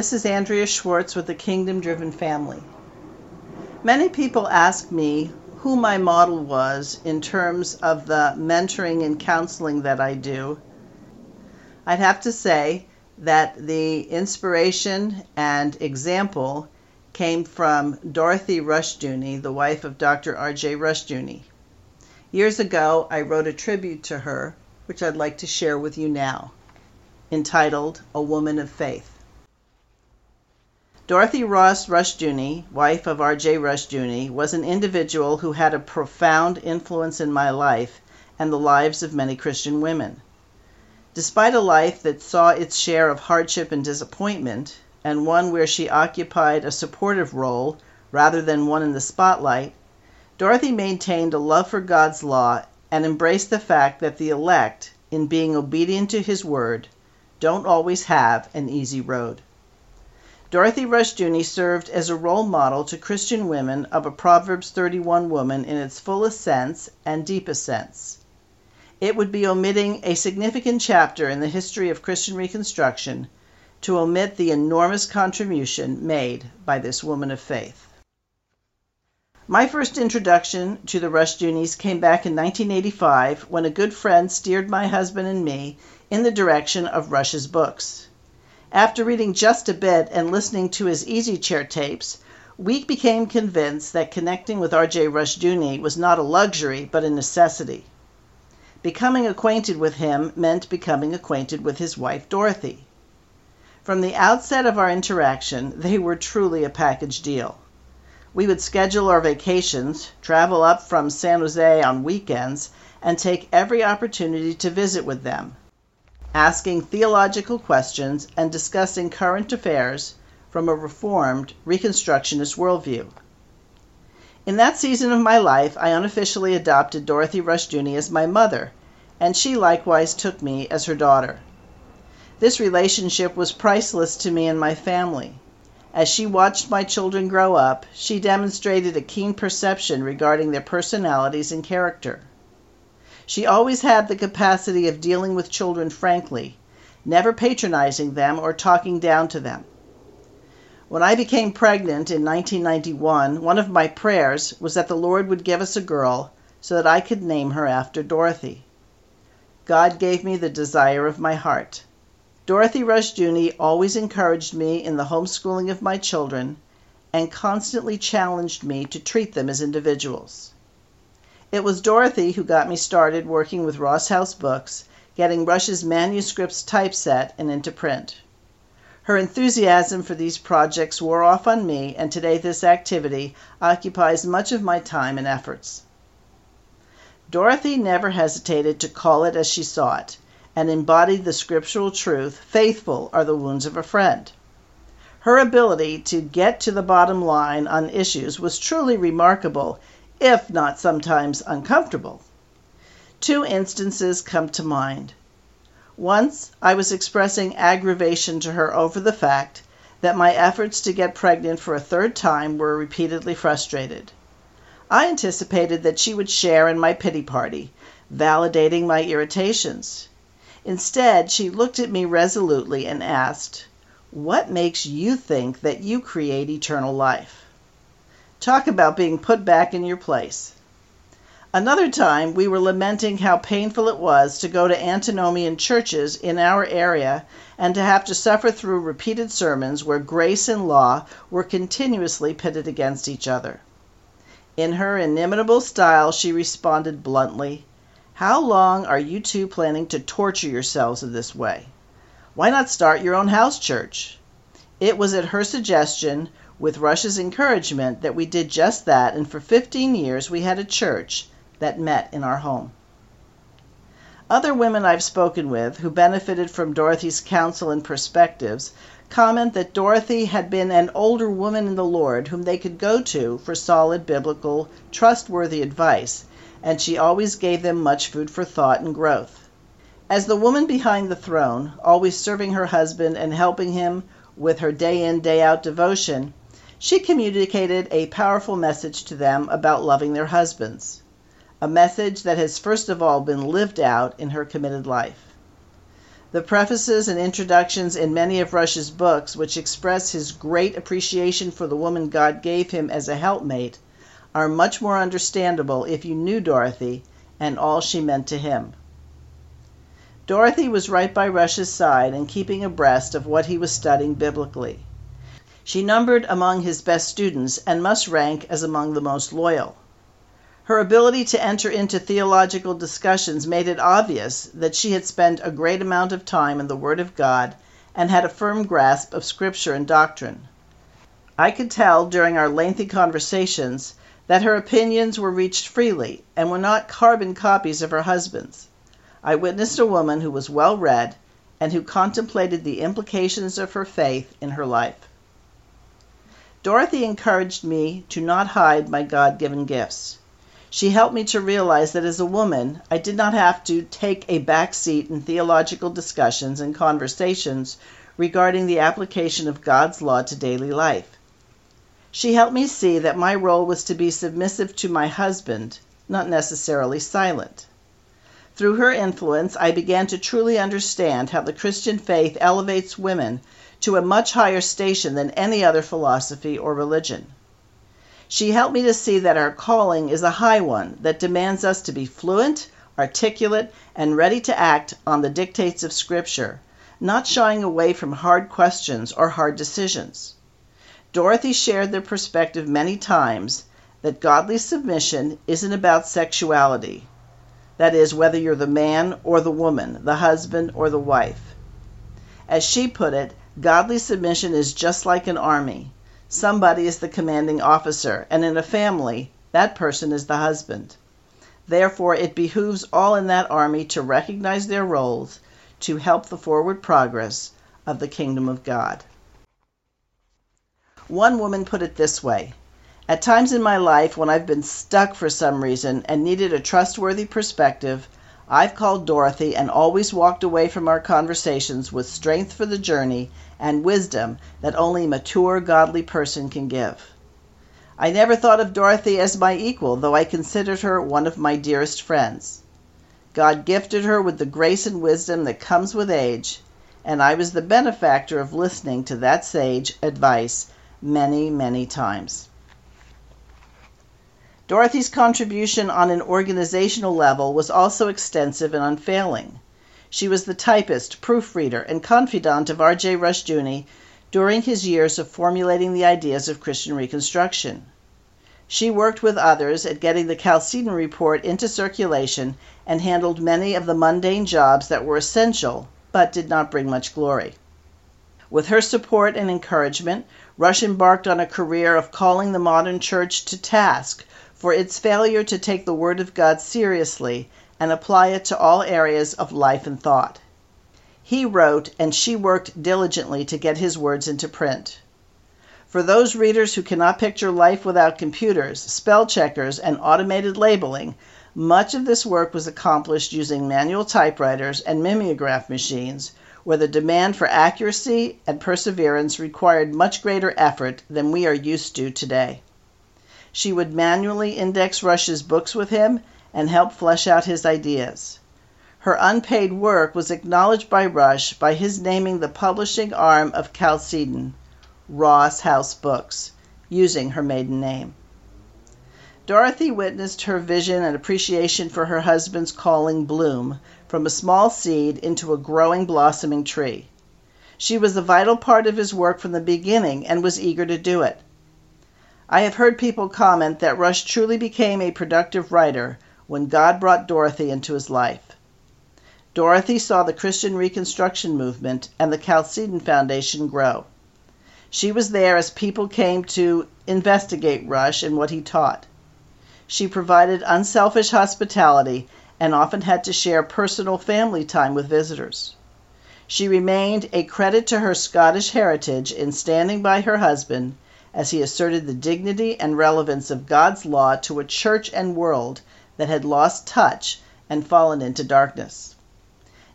This is Andrea Schwartz with the Kingdom Driven Family. Many people ask me who my model was in terms of the mentoring and counseling that I do. I'd have to say that the inspiration and example came from Dorothy Rushdoony, the wife of Dr. R.J. Rushdoony. Years ago, I wrote a tribute to her, which I'd like to share with you now, entitled A Woman of Faith. Dorothy Ross Rushdoony, wife of R.J. Rushdoony, was an individual who had a profound influence in my life and the lives of many Christian women. Despite a life that saw its share of hardship and disappointment, and one where she occupied a supportive role rather than one in the spotlight, Dorothy maintained a love for God's law and embraced the fact that the elect, in being obedient to His word, don't always have an easy road. Dorothy Rushdoony served as a role model to Christian women of a Proverbs 31 woman in its fullest sense and deepest sense. It would be omitting a significant chapter in the history of Christian Reconstruction to omit the enormous contribution made by this woman of faith. My first introduction to the Rushdoonies came back in 1985 when a good friend steered my husband and me in the direction of Rush's books. After reading just a bit and listening to his Easy Chair tapes, we became convinced that connecting with R.J. Rushdoony was not a luxury but a necessity. Becoming acquainted with him meant becoming acquainted with his wife Dorothy. From the outset of our interaction, they were truly a package deal. We would schedule our vacations, travel up from San Jose on weekends, and take every opportunity to visit with them asking theological questions, and discussing current affairs from a Reformed Reconstructionist worldview. In that season of my life, I unofficially adopted Dorothy Ross Rushdoony as my mother, and she likewise took me as her daughter. This relationship was priceless to me and my family. As she watched my children grow up, she demonstrated a keen perception regarding their personalities and character. She always had the capacity of dealing with children frankly, never patronizing them or talking down to them. When I became pregnant in 1991, one of my prayers was that the Lord would give us a girl so that I could name her after Dorothy. God gave me the desire of my heart. Dorothy Ross Rushdoony always encouraged me in the homeschooling of my children and constantly challenged me to treat them as individuals. It was Dorothy who got me started working with Ross House Books, getting Rush's manuscripts typeset and into print. Her enthusiasm for these projects wore off on me, and today this activity occupies much of my time and efforts. Dorothy never hesitated to call it as she saw it, and embodied the scriptural truth faithful are the wounds of a friend. Her ability to get to the bottom line on issues was truly remarkable if not sometimes uncomfortable. Two instances come to mind. Once I was expressing aggravation to her over the fact that my efforts to get pregnant for a third time were repeatedly frustrated. I anticipated that she would share in my pity party, validating my irritations. Instead, she looked at me resolutely and asked, What makes you think that you create eternal life? Talk about being put back in your place. Another time, we were lamenting how painful it was to go to antinomian churches in our area and to have to suffer through repeated sermons where grace and law were continuously pitted against each other. In her inimitable style, she responded bluntly, How long are you two planning to torture yourselves in this way? Why not start your own house church? It was at her suggestion with Rush's encouragement that we did just that, and for 15 years we had a church that met in our home. Other women I've spoken with who benefited from Dorothy's counsel and perspectives comment that Dorothy had been an older woman in the Lord whom they could go to for solid biblical, trustworthy advice, and she always gave them much food for thought and growth. As the woman behind the throne, always serving her husband and helping him with her day in, day out devotion, she communicated a powerful message to them about loving their husbands, a message that has first of all been lived out in her committed life. The prefaces and introductions in many of Rush's books, which express his great appreciation for the woman God gave him as a helpmate, are much more understandable if you knew Dorothy and all she meant to him. Dorothy was right by Rush's side and keeping abreast of what he was studying biblically. She numbered among his best students and must rank as among the most loyal. Her ability to enter into theological discussions made it obvious that she had spent a great amount of time in the Word of God and had a firm grasp of Scripture and doctrine. I could tell during our lengthy conversations that her opinions were reached freely and were not carbon copies of her husband's. I witnessed a woman who was well read and who contemplated the implications of her faith in her life. Dorothy encouraged me to not hide my God given gifts. She helped me to realize that as a woman I did not have to take a back seat in theological discussions and conversations regarding the application of God's law to daily life. She helped me see that my role was to be submissive to my husband, not necessarily silent. Through her influence, I began to truly understand how the Christian faith elevates women to a much higher station than any other philosophy or religion. She helped me to see that our calling is a high one that demands us to be fluent, articulate, and ready to act on the dictates of Scripture, not shying away from hard questions or hard decisions. Dorothy shared the perspective many times that godly submission isn't about sexuality. That is, whether you're the man or the woman, the husband or the wife. As she put it, godly submission is just like an army. Somebody is the commanding officer, and in a family, that person is the husband. Therefore, it behooves all in that army to recognize their roles to help the forward progress of the kingdom of God. One woman put it this way At times in my life when I've been stuck for some reason and needed a trustworthy perspective, I've called Dorothy and always walked away from our conversations with strength for the journey and wisdom that only a mature, godly person can give. I never thought of Dorothy as my equal, though I considered her one of my dearest friends. God gifted her with the grace and wisdom that comes with age, and I was the benefactor of listening to that sage advice many, many times. Dorothy's contribution on an organizational level was also extensive and unfailing. She was the typist, proofreader, and confidant of R.J. Rushdoony during his years of formulating the ideas of Christian Reconstruction. She worked with others at getting the Chalcedon Report into circulation and handled many of the mundane jobs that were essential but did not bring much glory. With her support and encouragement, Rush embarked on a career of calling the modern church to task for its failure to take the Word of God seriously and apply it to all areas of life and thought. He wrote, and she worked diligently to get his words into print. For those readers who cannot picture life without computers, spell checkers, and automated labeling, much of this work was accomplished using manual typewriters and mimeograph machines, where the demand for accuracy and perseverance required much greater effort than we are used to today. She would manually index Rush's books with him and help flesh out his ideas. Her unpaid work was acknowledged by Rush by his naming the publishing arm of Chalcedon, Ross House Books, using her maiden name. Dorothy witnessed her vision and appreciation for her husband's calling bloom from a small seed into a growing, blossoming tree. She was a vital part of his work from the beginning and was eager to do it. I have heard people comment that Rush truly became a productive writer when God brought Dorothy into his life. Dorothy saw the Christian Reconstruction movement and the Chalcedon Foundation grow. She was there as people came to investigate Rush and what he taught. She provided unselfish hospitality and often had to share personal family time with visitors. She remained a credit to her Scottish heritage in standing by her husband as he asserted the dignity and relevance of God's law to a church and world that had lost touch and fallen into darkness.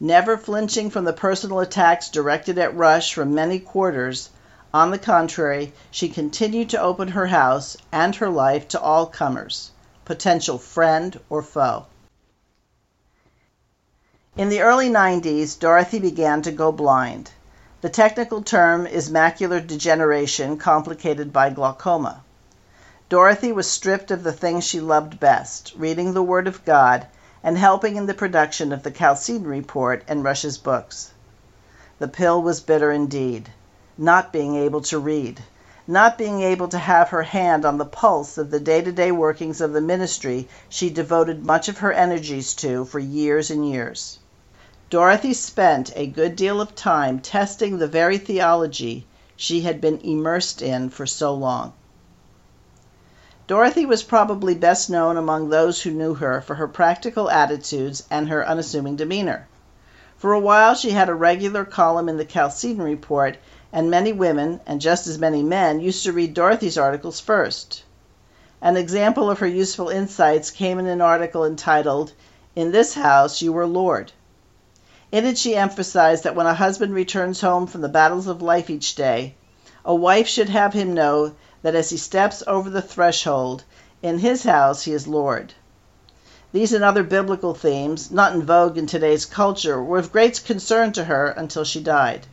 Never flinching from the personal attacks directed at Rush from many quarters, on the contrary, she continued to open her house and her life to all comers, potential friend or foe. In the early 90s, Dorothy began to go blind. The technical term is macular degeneration complicated by glaucoma. Dorothy was stripped of the things she loved best reading the Word of God and helping in the production of the Chalcedon Report and Rush's books. The pill was bitter indeed, not being able to read, not being able to have her hand on the pulse of the day to day workings of the ministry she devoted much of her energies to for years and years. Dorothy spent a good deal of time testing the very theology she had been immersed in for so long. Dorothy was probably best known among those who knew her for her practical attitudes and her unassuming demeanor. For a while she had a regular column in the Chalcedon Report, and many women, and just as many men, used to read Dorothy's articles first. An example of her useful insights came in an article entitled, In This House You Were Lord. In it she emphasized that when a husband returns home from the battles of life each day, a wife should have him know that as he steps over the threshold, in his house he is Lord. These and other biblical themes, not in vogue in today's culture, were of great concern to her until she died.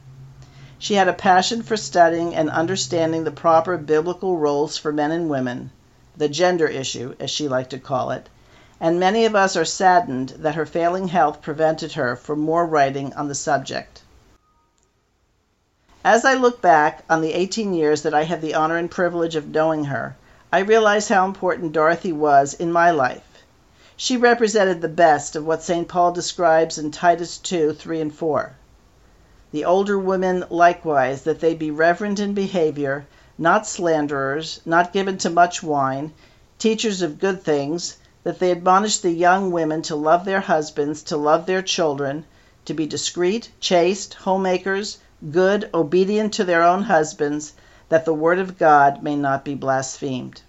She had a passion for studying and understanding the proper biblical roles for men and women, the gender issue, as she liked to call it, and many of us are saddened that her failing health prevented her from more writing on the subject. As I look back on the 18 years that I had the honor and privilege of knowing her, I realize how important Dorothy was in my life. She represented the best of what St. Paul describes in Titus 2 3 and 4. The older women likewise, that they be reverent in behavior, not slanderers, not given to much wine, teachers of good things that they admonish the young women to love their husbands, to love their children, to be discreet, chaste, homemakers, good, obedient to their own husbands, that the word of God may not be blasphemed.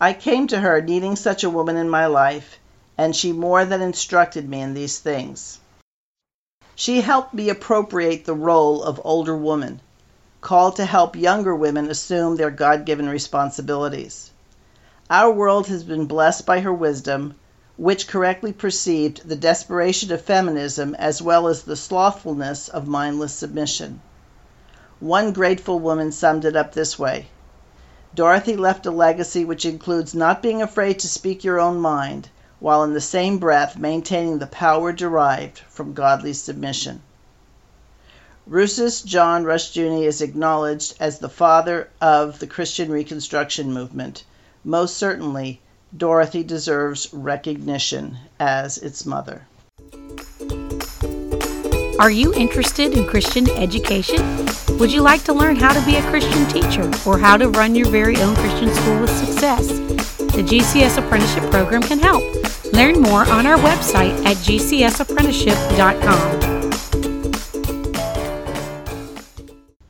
I came to her needing such a woman in my life, and she more than instructed me in these things. She helped me appropriate the role of older woman, called to help younger women assume their God given responsibilities. Our world has been blessed by her wisdom, which correctly perceived the desperation of feminism as well as the slothfulness of mindless submission. One grateful woman summed it up this way Dorothy left a legacy which includes not being afraid to speak your own mind, while in the same breath maintaining the power derived from godly submission. Rousas John Rushdoony is acknowledged as the father of the Christian Reconstruction movement most certainly Dorothy deserves recognition as its mother. Are you interested in Christian education? Would you like to learn how to be a Christian teacher or how to run your very own Christian school with success? The GCS Apprenticeship Program can help. Learn more on our website at gcsapprenticeship.com.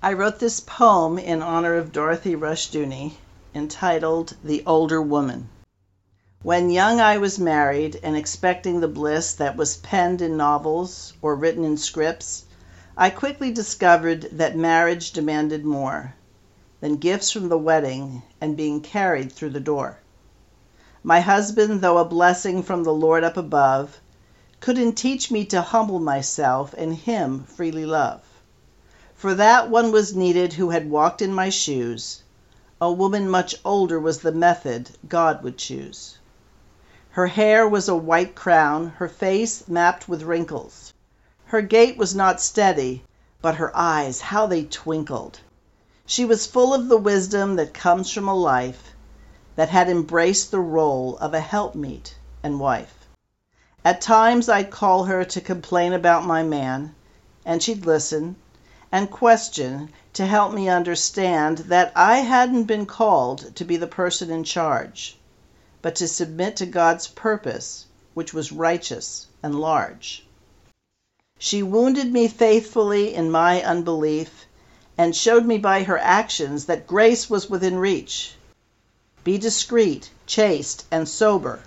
I wrote this poem in honor of Dorothy Rushdoony entitled The Older Woman. When young I was married and expecting the bliss that was penned in novels or written in scripts, I quickly discovered that marriage demanded more than gifts from the wedding and being carried through the door. My husband, though a blessing from the Lord up above, couldn't teach me to humble myself and him freely love. For that one was needed who had walked in my shoes a woman much older was the method God would choose. Her hair was a white crown, her face mapped with wrinkles. Her gait was not steady, but her eyes, how they twinkled! She was full of the wisdom that comes from a life that had embraced the role of a helpmeet and wife. At times I'd call her to complain about my man, and she'd listen and question to help me understand that I hadn't been called to be the person in charge, but to submit to God's purpose, which was righteous and large. She wounded me faithfully in my unbelief and showed me by her actions that grace was within reach. Be discreet, chaste, and sober.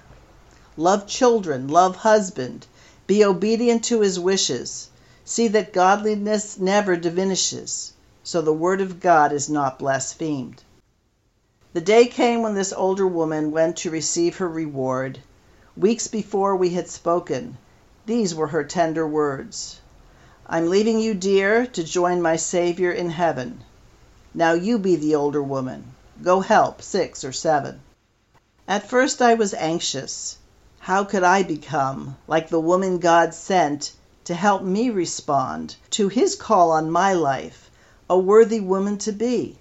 Love children, love husband, be obedient to his wishes. See that godliness never diminishes, so the word of God is not blasphemed. The day came when this older woman went to receive her reward. Weeks before we had spoken, these were her tender words I'm leaving you, dear, to join my Saviour in heaven. Now you be the older woman. Go help six or seven. At first I was anxious. How could I become like the woman God sent to help me respond to his call on my life, a worthy woman to be?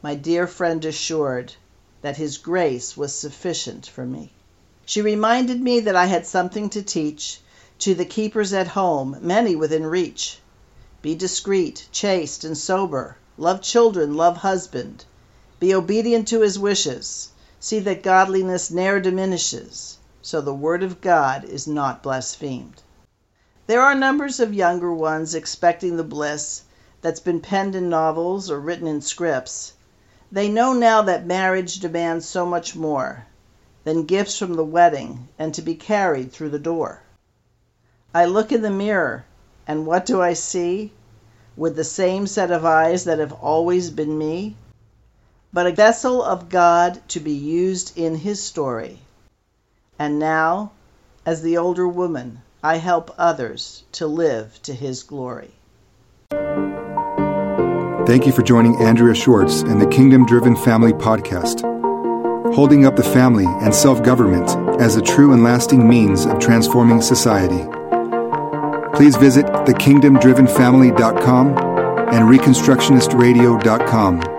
My dear friend assured that his grace was sufficient for me. She reminded me that I had something to teach to the keepers at home, many within reach. Be discreet, chaste, and sober. Love children, love husband. Be obedient to his wishes. See that godliness ne'er diminishes so the word of God is not blasphemed. There are numbers of younger ones expecting the bliss that's been penned in novels or written in scripts. They know now that marriage demands so much more than gifts from the wedding and to be carried through the door. I look in the mirror, and what do I see? With the same set of eyes that have always been me, but a vessel of God to be used in His story and now, as the older woman, I help others to live to His glory. Thank you for joining Andrea Schwartz and the Kingdom Driven Family Podcast, holding up the family and self government as a true and lasting means of transforming society. Please visit thekingdomdrivenfamily.com and reconstructionistradio.com